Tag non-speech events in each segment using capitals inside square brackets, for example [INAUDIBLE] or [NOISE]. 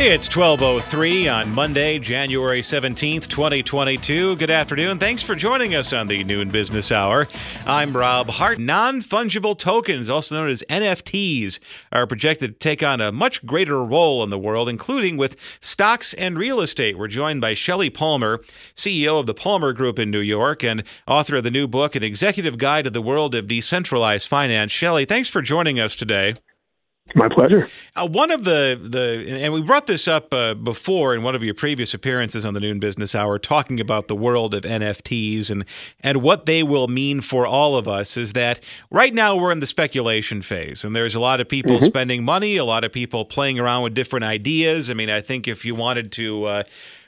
It's 1203 on Monday, January 17th, 2022. Good afternoon. Thanks for joining us on the Noon Business Hour. I'm Rob Hart. Non-fungible tokens, also known as NFTs, are projected to take on a much greater role in the world, including with stocks and real estate. We're joined by Shelly Palmer, CEO of the Palmer Group in New York and author of the new book, An Executive Guide to the World of Decentralized Finance. Shelly, thanks for joining us today. My pleasure. Uh, one of the the and we brought this up uh, before in one of your previous appearances on the Noon Business Hour, talking about the world of NFTs and and what they will mean for all of us. Is that right now we're in the speculation phase, and there's a lot of people mm-hmm. spending money, a lot of people playing around with different ideas. I mean, I think if you wanted to. Uh,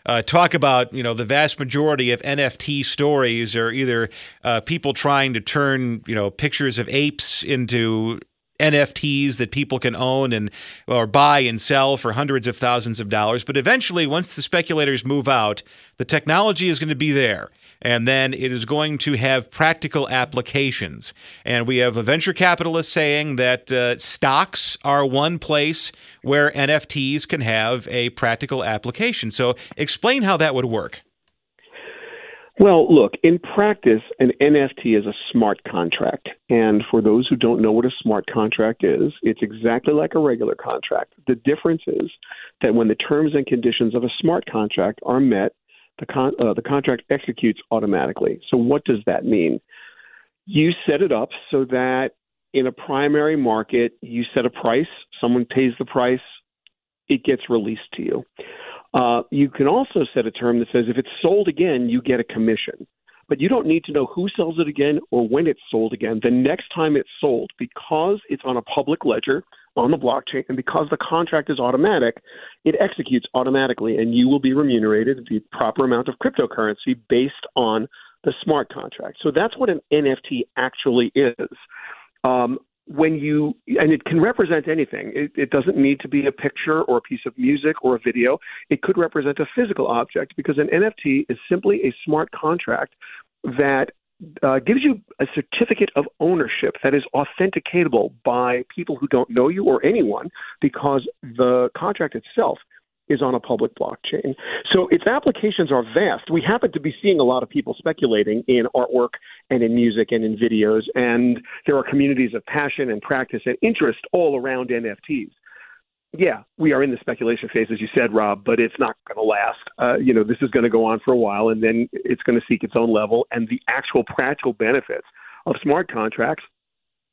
uh, talk about you know the vast majority of NFT stories are either uh, people trying to turn you know pictures of apes into NFTs that people can own and or buy and sell for hundreds of thousands of dollars. But eventually, once the speculators move out, the technology is going to be there. And then it is going to have practical applications. And we have a venture capitalist saying that uh, stocks are one place where NFTs can have a practical application. So, explain how that would work. Well, look, in practice, an NFT is a smart contract. And for those who don't know what a smart contract is, it's exactly like a regular contract. The difference is that when the terms and conditions of a smart contract are met, the, con- uh, the contract executes automatically. So, what does that mean? You set it up so that in a primary market, you set a price, someone pays the price, it gets released to you. Uh, you can also set a term that says if it's sold again, you get a commission. But you don't need to know who sells it again or when it's sold again. The next time it's sold, because it's on a public ledger on the blockchain, and because the contract is automatic, it executes automatically, and you will be remunerated the proper amount of cryptocurrency based on the smart contract. So that's what an NFT actually is. Um, when you and it can represent anything. It, it, doesn't need to be a picture or a piece of music or a video. It could represent a physical object because an nft is simply a smart contract that uh, gives you a certificate of ownership that is authenticatable by people who don't know you or anyone because the contract itself is on a public blockchain. So its applications are vast. We happen to be seeing a lot of people speculating in artwork and in music and in videos, and there are communities of passion and practice and interest all around NFTs. Yeah, we are in the speculation phase, as you said, Rob, but it's not going to last. Uh, you know, this is going to go on for a while, and then it's going to seek its own level. And the actual practical benefits of smart contracts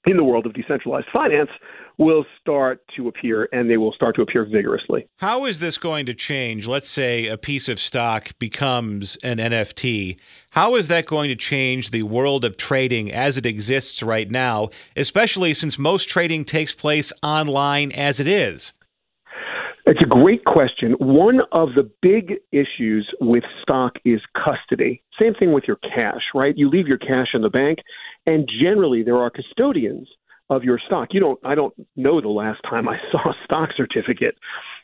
in the world of decentralized finance will start to appear and they will start to appear vigorously. How is this going to change? Let's say a piece of stock becomes an NFT. How is that going to change the world of trading as it exists right now, especially since most trading takes place online as it is? It's a great question. One of the big issues with stock is custody. Same thing with your cash, right? You leave your cash in the bank, and generally there are custodians of your stock. You don't. I don't know the last time I [LAUGHS] saw a stock certificate,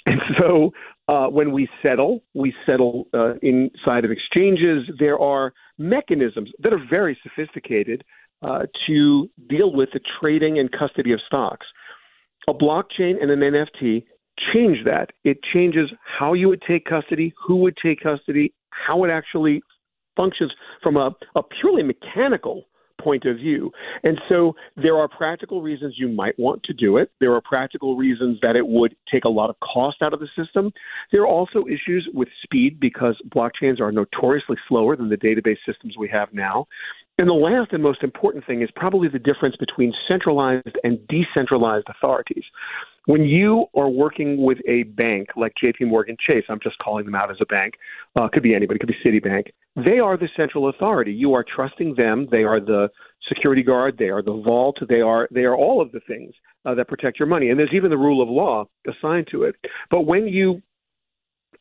and so uh, when we settle, we settle uh, inside of exchanges. There are mechanisms that are very sophisticated uh, to deal with the trading and custody of stocks. A blockchain and an NFT change that. It changes how you would take custody, who would take custody, how it actually functions from a, a purely mechanical point of view. And so there are practical reasons you might want to do it. There are practical reasons that it would take a lot of cost out of the system. There are also issues with speed because blockchains are notoriously slower than the database systems we have now. And the last and most important thing is probably the difference between centralized and decentralized authorities. When you are working with a bank like JP Morgan Chase, I'm just calling them out as a bank, uh, could be anybody, could be Citibank, they are the central authority. You are trusting them. They are the security guard. They are the vault. They are, they are all of the things uh, that protect your money. And there's even the rule of law assigned to it. But when you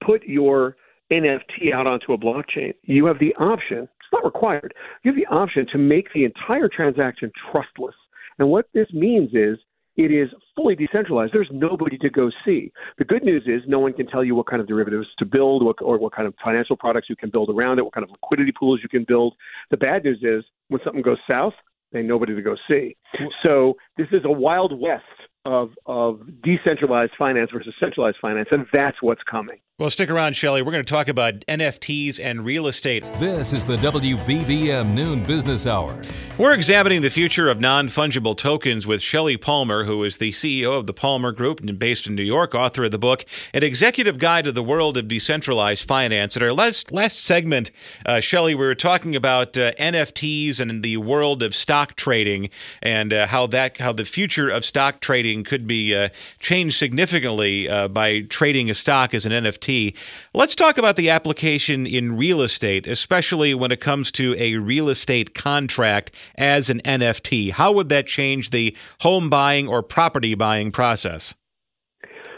put your NFT out onto a blockchain, you have the option, it's not required, you have the option to make the entire transaction trustless. And what this means is it is fully decentralized. There's nobody to go see. The good news is no one can tell you what kind of derivatives to build what, or what kind of financial products you can build around it, what kind of liquidity pools you can build. The bad news is when something goes south, there's nobody to go see. So this is a wild west of of decentralized finance versus centralized finance, and that's what's coming. Well, stick around, Shelly. We're going to talk about NFTs and real estate. This is the WBBM Noon Business Hour. We're examining the future of non fungible tokens with Shelly Palmer, who is the CEO of the Palmer Group and based in New York, author of the book, An Executive Guide to the World of Decentralized Finance. In our last, last segment, uh, Shelly, we were talking about uh, NFTs and the world of stock trading and uh, how that how the future of stock trading could be uh, changed significantly uh, by trading a stock as an NFT. Let's talk about the application in real estate, especially when it comes to a real estate contract as an NFT. How would that change the home buying or property buying process?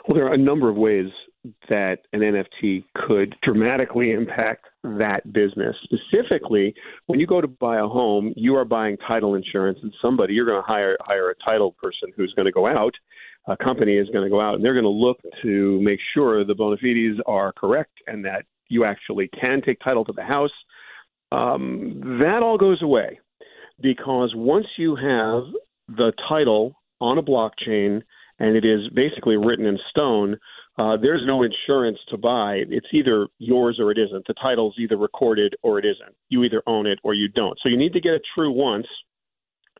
Well, there are a number of ways that an NFT could dramatically impact that business. Specifically, when you go to buy a home, you are buying title insurance, and somebody you're going to hire hire a title person who's going to go out a company is going to go out and they're going to look to make sure the bona fides are correct and that you actually can take title to the house. Um, that all goes away because once you have the title on a blockchain and it is basically written in stone, uh, there's no insurance to buy. It's either yours or it isn't. The title's either recorded or it isn't. You either own it or you don't. So you need to get it true once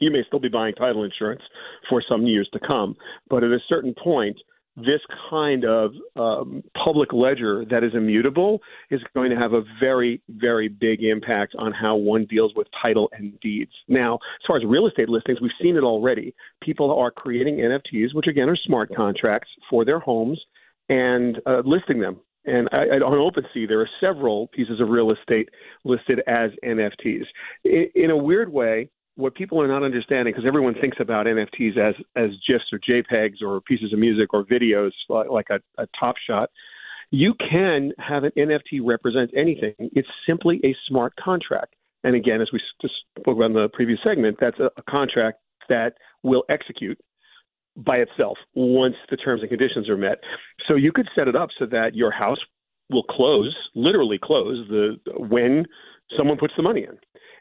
you may still be buying title insurance for some years to come. But at a certain point, this kind of um, public ledger that is immutable is going to have a very, very big impact on how one deals with title and deeds. Now, as far as real estate listings, we've seen it already. People are creating NFTs, which again are smart contracts for their homes, and uh, listing them. And I, on OpenSea, there are several pieces of real estate listed as NFTs. In, in a weird way, what people are not understanding because everyone thinks about NFTs as as GIFs or JPEGs or pieces of music or videos like, a, a Top Shot. You can have an NFT represent anything. It's simply a smart contract. And again, as we just spoke about in the previous segment, that's a, a contract that will execute by itself once the terms and conditions are met. So you could set it up so that your house will close, literally close, the when someone puts the money in.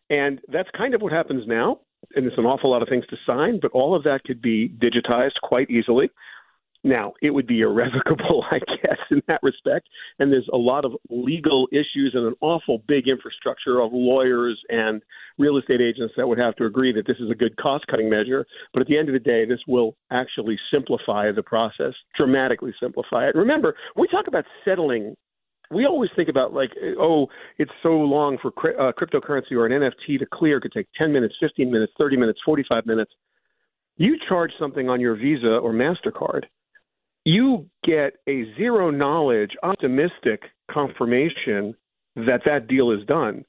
And that's kind of what happens now. And it's an awful lot of things to sign, but all of that could be digitized quite easily. Now, it would be irrevocable, [LAUGHS] I guess, in that respect. And there's a lot of legal issues and an awful big infrastructure of lawyers and real estate agents that would have to agree that this is a good cost cutting measure. But at the end of the day, this will actually simplify the process, dramatically simplify it. Remember, we talk about settling we always think about like, oh, it's so long for uh, cryptocurrency or an NFT to clear. It could take 10 minutes, 15 minutes, 30 minutes, 45 minutes. You charge something on your Visa or MasterCard, you get a zero knowledge, optimistic confirmation that that deal is done.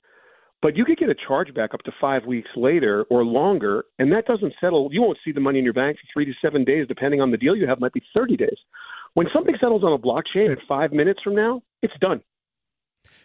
But you could get a chargeback up to five weeks later or longer, and that doesn't settle. You won't see the money in your bank for three to seven days, depending on the deal you have, might be 30 days. When something settles on a blockchain in five minutes from now, it's done.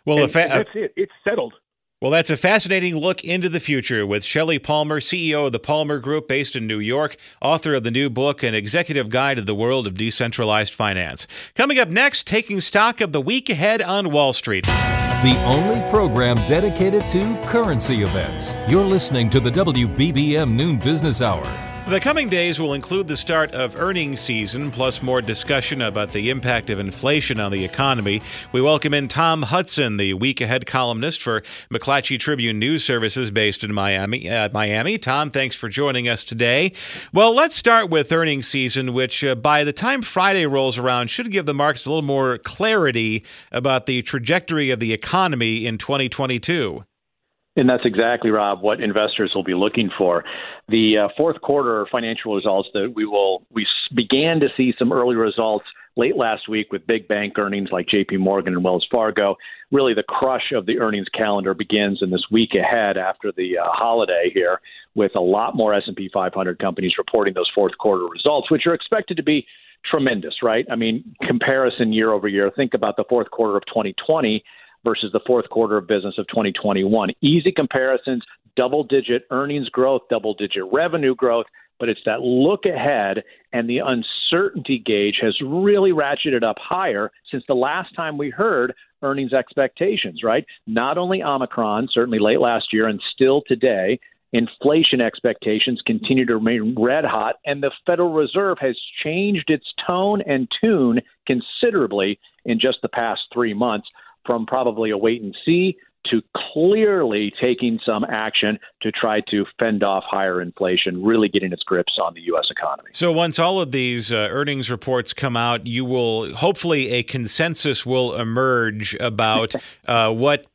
Well, fa- uh, that's it. It's settled. Well, that's a fascinating look into the future with Shelly Palmer, CEO of the Palmer Group based in New York, author of the new book, An Executive Guide to the World of Decentralized Finance. Coming up next, taking stock of the week ahead on Wall Street. The only program dedicated to currency events. You're listening to the WBBM Noon Business Hour. The coming days will include the start of earnings season, plus more discussion about the impact of inflation on the economy. We welcome in Tom Hudson, the week ahead columnist for McClatchy Tribune News Services based in Miami. Uh, Miami. Tom, thanks for joining us today. Well, let's start with earnings season, which uh, by the time Friday rolls around should give the markets a little more clarity about the trajectory of the economy in 2022. And that's exactly, Rob, what investors will be looking for. The uh, fourth quarter financial results that we will we began to see some early results late last week with big bank earnings like J.P. Morgan and Wells Fargo. Really, the crush of the earnings calendar begins in this week ahead after the uh, holiday here, with a lot more S&P 500 companies reporting those fourth quarter results, which are expected to be tremendous, right? I mean, comparison year over year. Think about the fourth quarter of 2020 versus the fourth quarter of business of 2021. Easy comparisons, double digit earnings growth, double digit revenue growth, but it's that look ahead and the uncertainty gauge has really ratcheted up higher since the last time we heard earnings expectations, right? Not only Omicron, certainly late last year and still today, inflation expectations continue to remain red hot, and the Federal Reserve has changed its tone and tune considerably in just the past three months from probably a wait and see to clearly taking some action to try to fend off higher inflation, really getting its grips on the U.S. economy. So, once all of these uh, earnings reports come out, you will hopefully a consensus will emerge about [LAUGHS] uh, what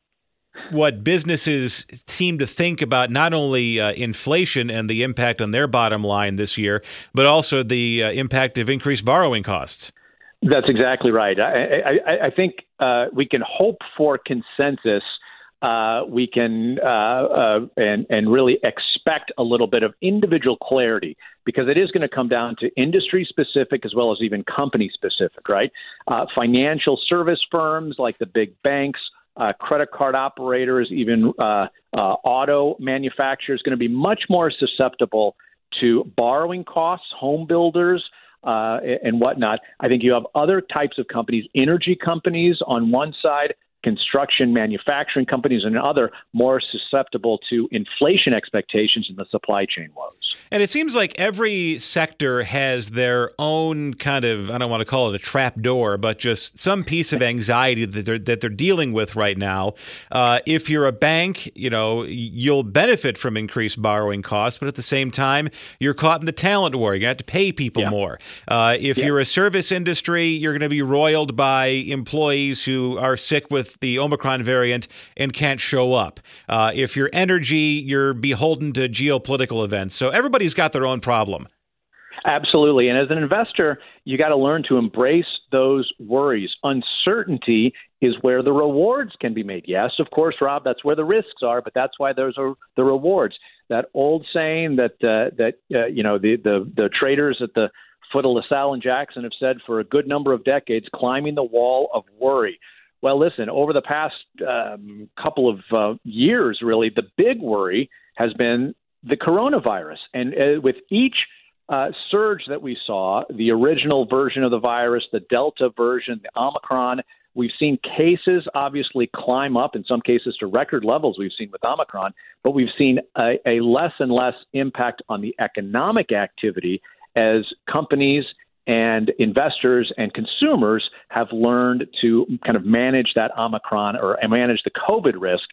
what businesses seem to think about not only uh, inflation and the impact on their bottom line this year, but also the uh, impact of increased borrowing costs. That's exactly right. I, I, I think uh, we can hope for consensus. Uh, we can uh, uh, and and really expect a little bit of individual clarity because it is going to come down to industry specific as well as even company specific, right? Uh, financial service firms like the big banks, uh, credit card operators, even uh, uh, auto manufacturers, going to be much more susceptible to borrowing costs. Home builders uh, and whatnot. I think you have other types of companies, energy companies on one side, construction manufacturing companies and other more susceptible to inflation expectations and the supply chain woes. And it seems like every sector has their own kind of I don't want to call it a trap door, but just some piece of anxiety that they're that they're dealing with right now. Uh, if you're a bank, you know you'll benefit from increased borrowing costs, but at the same time you're caught in the talent war. You're going to have to pay people yeah. more. Uh, if yeah. you're a service industry, you're going to be roiled by employees who are sick with the Omicron variant and can't show up. Uh, if you're energy, you're beholden to geopolitical events. So everybody's got their own problem. Absolutely. And as an investor, you got to learn to embrace those worries. Uncertainty is where the rewards can be made. Yes, of course, Rob, that's where the risks are, but that's why those are the rewards. That old saying that uh, that uh, you know the, the the traders at the foot of LaSalle and Jackson have said for a good number of decades, climbing the wall of worry. Well, listen, over the past um, couple of uh, years, really, the big worry has been the coronavirus. And uh, with each uh, surge that we saw, the original version of the virus, the Delta version, the Omicron, we've seen cases obviously climb up, in some cases to record levels we've seen with Omicron, but we've seen a, a less and less impact on the economic activity as companies and investors and consumers have learned to kind of manage that Omicron or manage the COVID risk.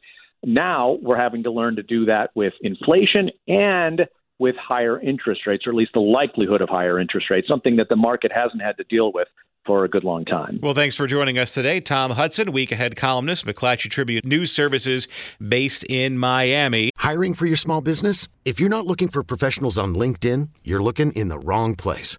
Now we're having to learn to do that with inflation and with higher interest rates, or at least the likelihood of higher interest rates, something that the market hasn't had to deal with for a good long time. Well, thanks for joining us today. Tom Hudson, week ahead columnist, McClatchy Tribune News Services based in Miami. Hiring for your small business? If you're not looking for professionals on LinkedIn, you're looking in the wrong place.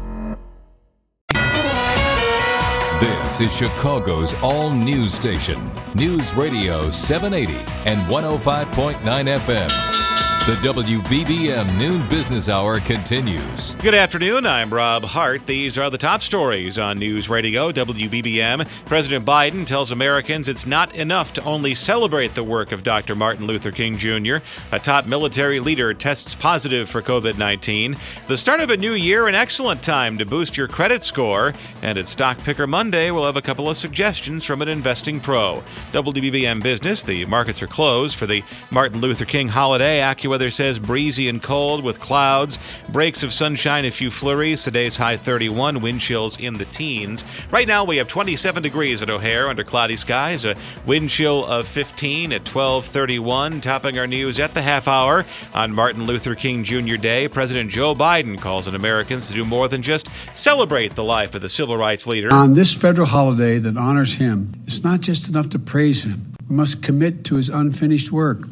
This is Chicago's all news station, News Radio 780 and 105.9 FM. The WBBM Noon Business Hour continues. Good afternoon. I'm Rob Hart. These are the top stories on News Radio WBBM. President Biden tells Americans it's not enough to only celebrate the work of Dr. Martin Luther King Jr. A top military leader tests positive for COVID 19. The start of a new year, an excellent time to boost your credit score. And at Stock Picker Monday, we'll have a couple of suggestions from an investing pro. WBBM Business, the markets are closed for the Martin Luther King holiday. AccuWeather says breezy and cold with clouds, breaks of sunshine, a few flurries. Today's high 31, wind chills in the teens. Right now we have 27 degrees at O'Hare under cloudy skies, a wind chill of 15 at 12:31. Topping our news at the half hour on Martin Luther King Jr. Day, President Joe Biden calls on Americans to do more than just celebrate the life of the civil rights leader. On this federal holiday that honors him, it's not just enough to praise him. We must commit to his unfinished work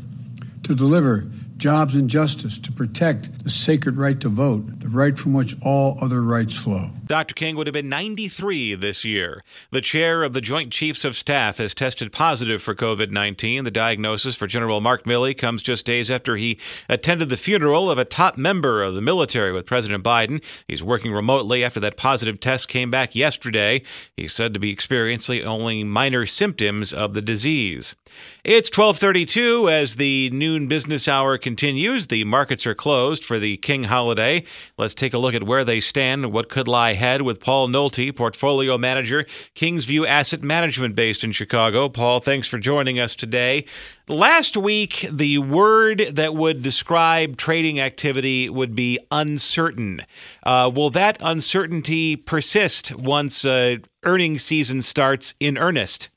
to deliver jobs and justice, to protect the sacred right to vote, the right from which all other rights flow. Dr. King would have been 93 this year. The chair of the Joint Chiefs of Staff has tested positive for COVID 19. The diagnosis for General Mark Milley comes just days after he attended the funeral of a top member of the military with President Biden. He's working remotely after that positive test came back yesterday. He's said to be experiencing only minor symptoms of the disease. It's 1232 as the noon business hour continues. The markets are closed for the King holiday. Let's take a look at where they stand and what could lie ahead with Paul Nolte, portfolio manager, Kingsview Asset Management based in Chicago. Paul, thanks for joining us today. Last week, the word that would describe trading activity would be uncertain. Uh, will that uncertainty persist once uh, earnings season starts in earnest?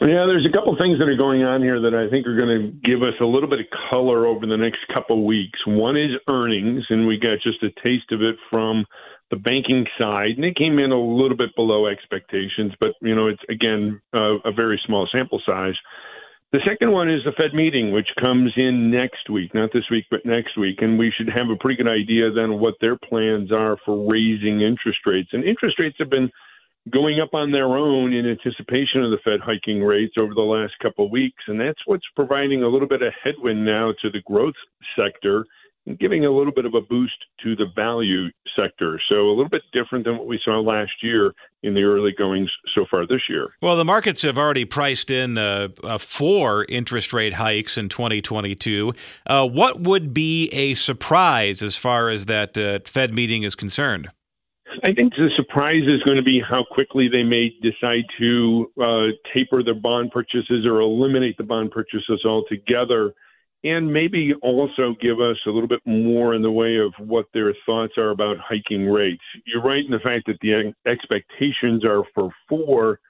Yeah, there's a couple things that are going on here that I think are going to give us a little bit of color over the next couple of weeks. One is earnings, and we got just a taste of it from the banking side, and it came in a little bit below expectations, but you know it's again uh, a very small sample size. The second one is the Fed meeting, which comes in next week, not this week, but next week, and we should have a pretty good idea then what their plans are for raising interest rates. And interest rates have been going up on their own in anticipation of the Fed hiking rates over the last couple of weeks. And that's what's providing a little bit of headwind now to the growth sector and giving a little bit of a boost to the value sector. So a little bit different than what we saw last year in the early goings so far this year. Well, the markets have already priced in uh, uh, four interest rate hikes in 2022. Uh, what would be a surprise as far as that uh, Fed meeting is concerned? I think the surprise is going to be how quickly they may decide to uh, taper their bond purchases or eliminate the bond purchases altogether, and maybe also give us a little bit more in the way of what their thoughts are about hiking rates. You're right in the fact that the expectations are for four.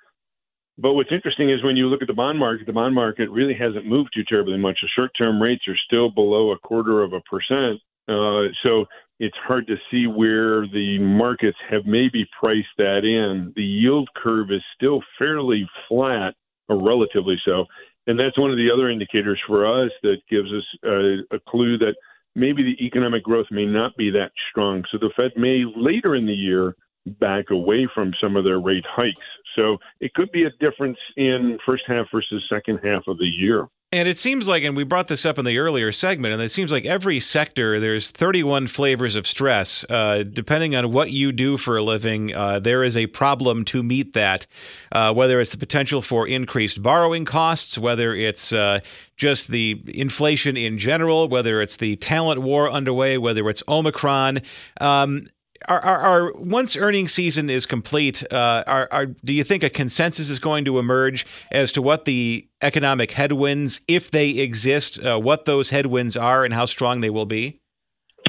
But what's interesting is when you look at the bond market, the bond market really hasn't moved too terribly much. The short term rates are still below a quarter of a percent. Uh, so it's hard to see where the markets have maybe priced that in. The yield curve is still fairly flat, or relatively so. And that's one of the other indicators for us that gives us a, a clue that maybe the economic growth may not be that strong. So the Fed may later in the year back away from some of their rate hikes. So it could be a difference in first half versus second half of the year. And it seems like, and we brought this up in the earlier segment, and it seems like every sector, there's 31 flavors of stress. Uh, depending on what you do for a living, uh, there is a problem to meet that. Uh, whether it's the potential for increased borrowing costs, whether it's uh, just the inflation in general, whether it's the talent war underway, whether it's Omicron. Um, are, are, are, once earnings season is complete, uh, are, are, do you think a consensus is going to emerge as to what the economic headwinds, if they exist, uh, what those headwinds are, and how strong they will be?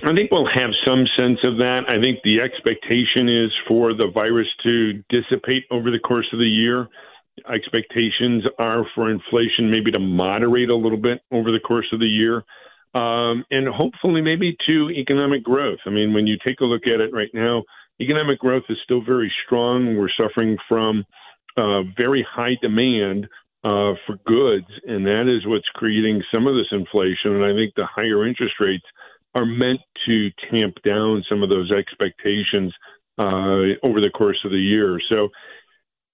I think we'll have some sense of that. I think the expectation is for the virus to dissipate over the course of the year. Expectations are for inflation maybe to moderate a little bit over the course of the year um, and hopefully maybe to economic growth. I mean, when you take a look at it right now, economic growth is still very strong. We're suffering from uh, very high demand uh, for goods, and that is what's creating some of this inflation. And I think the higher interest rates are meant to tamp down some of those expectations uh, over the course of the year. So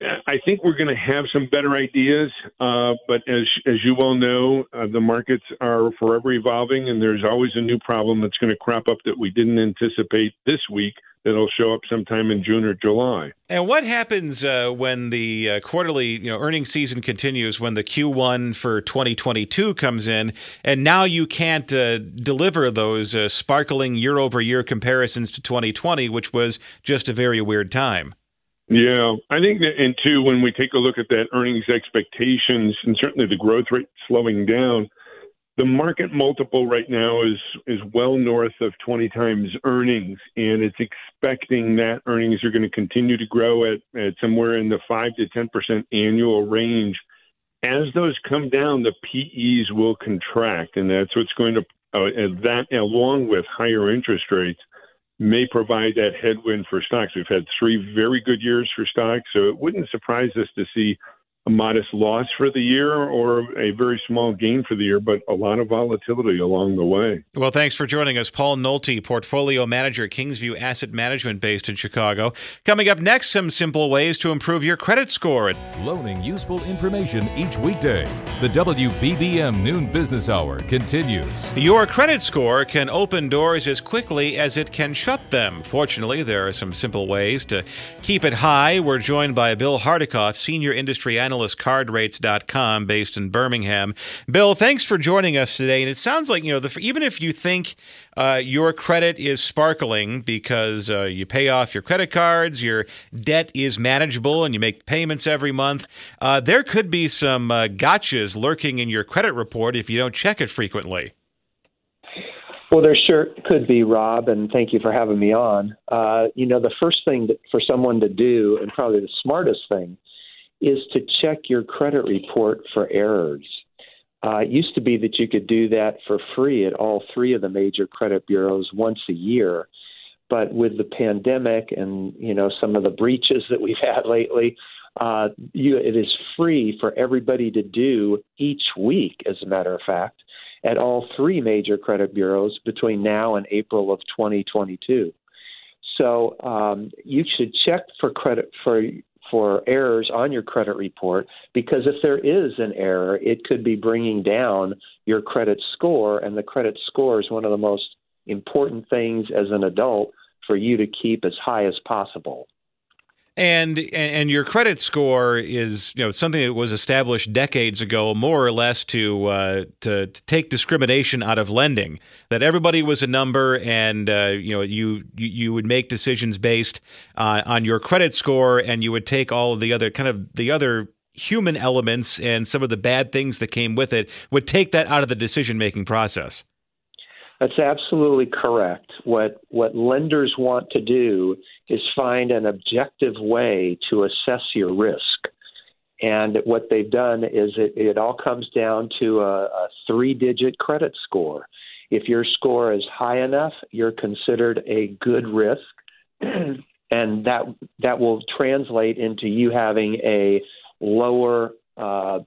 I think we're going to have some better ideas, uh, but as as you well know, uh, the markets are forever evolving, and there's always a new problem that's going to crop up that we didn't anticipate this week that'll show up sometime in June or July. And what happens uh, when the uh, quarterly, you know, earnings season continues? When the Q1 for 2022 comes in, and now you can't uh, deliver those uh, sparkling year-over-year comparisons to 2020, which was just a very weird time. Yeah, I think that, and two, when we take a look at that earnings expectations and certainly the growth rate slowing down, the market multiple right now is is well north of 20 times earnings, and it's expecting that earnings are going to continue to grow at, at somewhere in the five to 10 percent annual range. As those come down, the PEs will contract, and that's what's going to uh, that along with higher interest rates may provide that headwind for stocks. We've had three very good years for stocks, so it wouldn't surprise us to see a modest loss for the year or a very small gain for the year, but a lot of volatility along the way. Well, thanks for joining us, Paul Nolte, portfolio manager, Kingsview Asset Management, based in Chicago. Coming up next, some simple ways to improve your credit score. Loaning useful information each weekday. The WBBM Noon Business Hour continues. Your credit score can open doors as quickly as it can shut them. Fortunately, there are some simple ways to keep it high. We're joined by Bill Hardekopf, senior industry analyst analystcardrates.com based in Birmingham. Bill, thanks for joining us today. And it sounds like, you know, the, even if you think uh, your credit is sparkling because uh, you pay off your credit cards, your debt is manageable, and you make payments every month, uh, there could be some uh, gotchas lurking in your credit report if you don't check it frequently. Well, there sure could be, Rob, and thank you for having me on. Uh, you know, the first thing that, for someone to do, and probably the smartest thing, is to check your credit report for errors. Uh, it used to be that you could do that for free at all three of the major credit bureaus once a year. But with the pandemic and you know some of the breaches that we've [LAUGHS] had lately, uh, you, it is free for everybody to do each week. As a matter of fact, at all three major credit bureaus between now and April of 2022. So um, you should check for credit for for errors on your credit report because if there is an error, it could be bringing down your credit score, and the credit score is one of the most important things as an adult for you to keep as high as possible and and your credit score is you know something that was established decades ago, more or less to uh, to, to, take discrimination out of lending. That everybody was a number, and uh, you know you, you, would make decisions based uh, on your credit score, and you would take all of the other kind of the other human elements and some of the bad things that came with it would take that out of the decision making process. That's absolutely correct. What what lenders want to do is find an objective way to assess your risk. And what they've done is it, it all comes down to a, a three digit credit score. If your score is high enough, you're considered a good risk. [CLEARS THROAT] and that that will translate into you having a lower uh,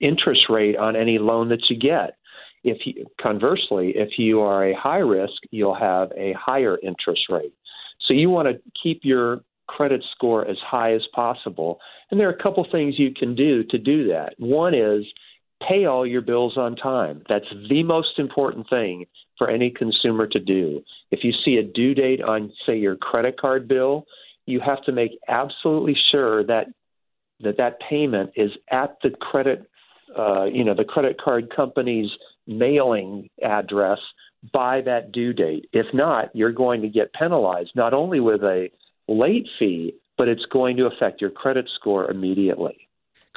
interest rate on any loan that you get. If you, conversely, if you are a high risk, you'll have a higher interest rate. So you want to keep your credit score as high as possible. And there are a couple things you can do to do that. One is pay all your bills on time. That's the most important thing for any consumer to do. If you see a due date on, say, your credit card bill, you have to make absolutely sure that that, that payment is at the credit, uh, you know, the credit card company's mailing address by that due date. If not, you're going to get penalized not only with a late fee, but it's going to affect your credit score immediately.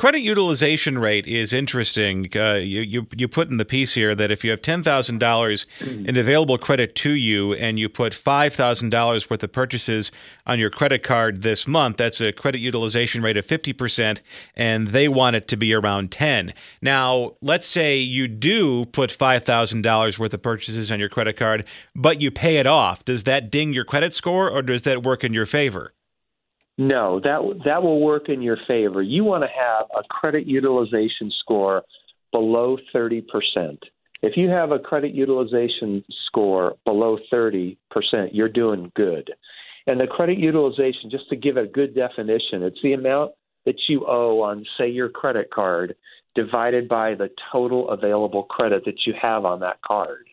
Credit utilization rate is interesting. Uh, you, you you put in the piece here that if you have ten thousand dollars in available credit to you, and you put five thousand dollars worth of purchases on your credit card this month, that's a credit utilization rate of fifty percent, and they want it to be around ten. Now, let's say you do put five thousand dollars worth of purchases on your credit card, but you pay it off. Does that ding your credit score, or does that work in your favor? No, that that will work in your favor. You want to have a credit utilization score below 30%. If you have a credit utilization score below 30%, you're doing good. And the credit utilization, just to give a good definition, it's the amount that you owe on, say, your credit card divided by the total available credit that you have on that card.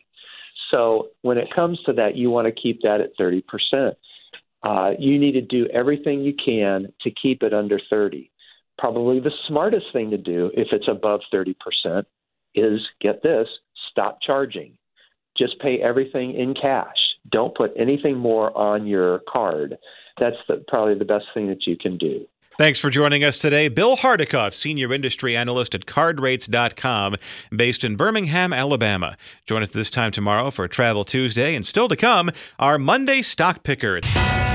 So when it comes to that, you want to keep that at 30% uh, you need to do everything you can to keep it under 30. Probably the smartest thing to do if it's above 30% is get this stop charging. Just pay everything in cash. Don't put anything more on your card. That's the, probably the best thing that you can do. Thanks for joining us today. Bill Hardekopf, Senior Industry Analyst at CardRates.com, based in Birmingham, Alabama. Join us this time tomorrow for Travel Tuesday, and still to come, our Monday Stock Picker.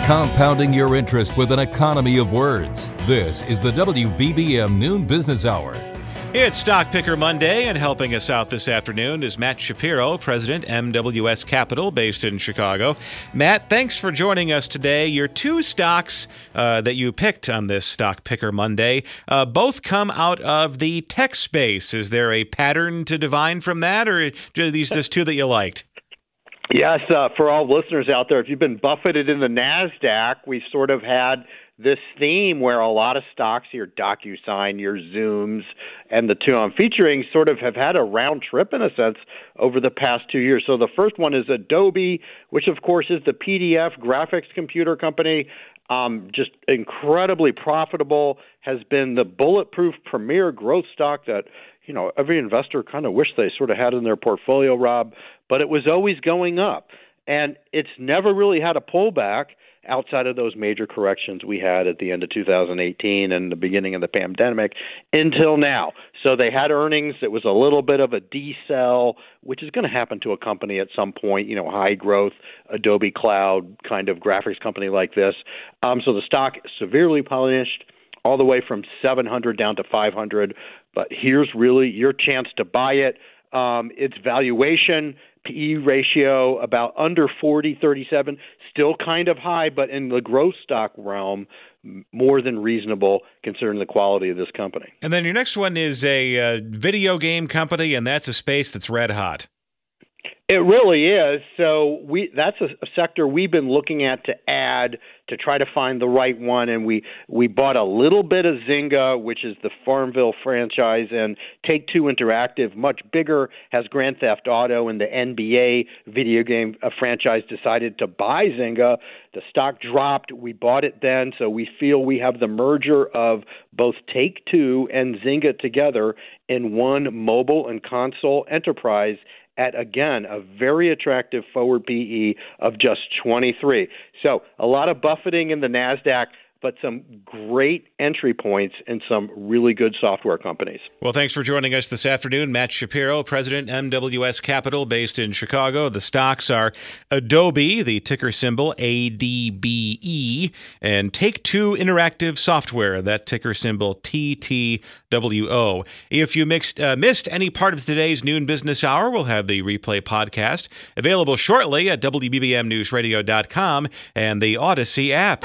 Compounding your interest with an economy of words. This is the WBBM Noon Business Hour. It's Stock Picker Monday, and helping us out this afternoon is Matt Shapiro, President, MWS Capital, based in Chicago. Matt, thanks for joining us today. Your two stocks uh, that you picked on this Stock Picker Monday uh, both come out of the tech space. Is there a pattern to divine from that, or are these just two that you liked? Yes, uh, for all listeners out there, if you've been buffeted in the NASDAQ, we sort of had this theme where a lot of stocks, your DocuSign, your Zooms, and the two I'm featuring sort of have had a round trip in a sense over the past two years. So the first one is Adobe, which of course is the PDF graphics computer company. Um, just incredibly profitable, has been the bulletproof premier growth stock that you know every investor kind of wished they sort of had in their portfolio, Rob. But it was always going up, and it's never really had a pullback outside of those major corrections we had at the end of 2018 and the beginning of the pandemic until now. So they had earnings. It was a little bit of a decel, which is going to happen to a company at some point, you know, high growth Adobe Cloud kind of graphics company like this. Um, so the stock severely punished all the way from 700 down to 500. But here's really your chance to buy it. Um, its valuation PE ratio about under 40, 37, still kind of high, but in the growth stock realm, more than reasonable considering the quality of this company. And then your next one is a uh, video game company, and that's a space that's red hot. It really is. So we that's a, a, sector we've been looking at to add to try to find the right one, and we we bought a little bit of Zynga, which is the Farmville franchise, and Take Two Interactive, much bigger, has Grand Theft Auto and the NBA video game uh, franchise. Decided to buy Zynga. The stock dropped. We bought it then, so we feel we have the merger of both Take Two and Zynga together in one mobile and console enterprise at again a very attractive forward PE of just 23. So a lot of buffeting in the Nasdaq but some great entry points in some really good software companies. Well, thanks for joining us this afternoon. Matt Shapiro, President, MWS Capital, based in Chicago. The stocks are Adobe, the ticker symbol ADBE, and Take Two Interactive Software, that ticker symbol TTWO. If you mixed, uh, missed any part of today's noon business hour, we'll have the replay podcast available shortly at WBBMNewsRadio.com and the Audacy app.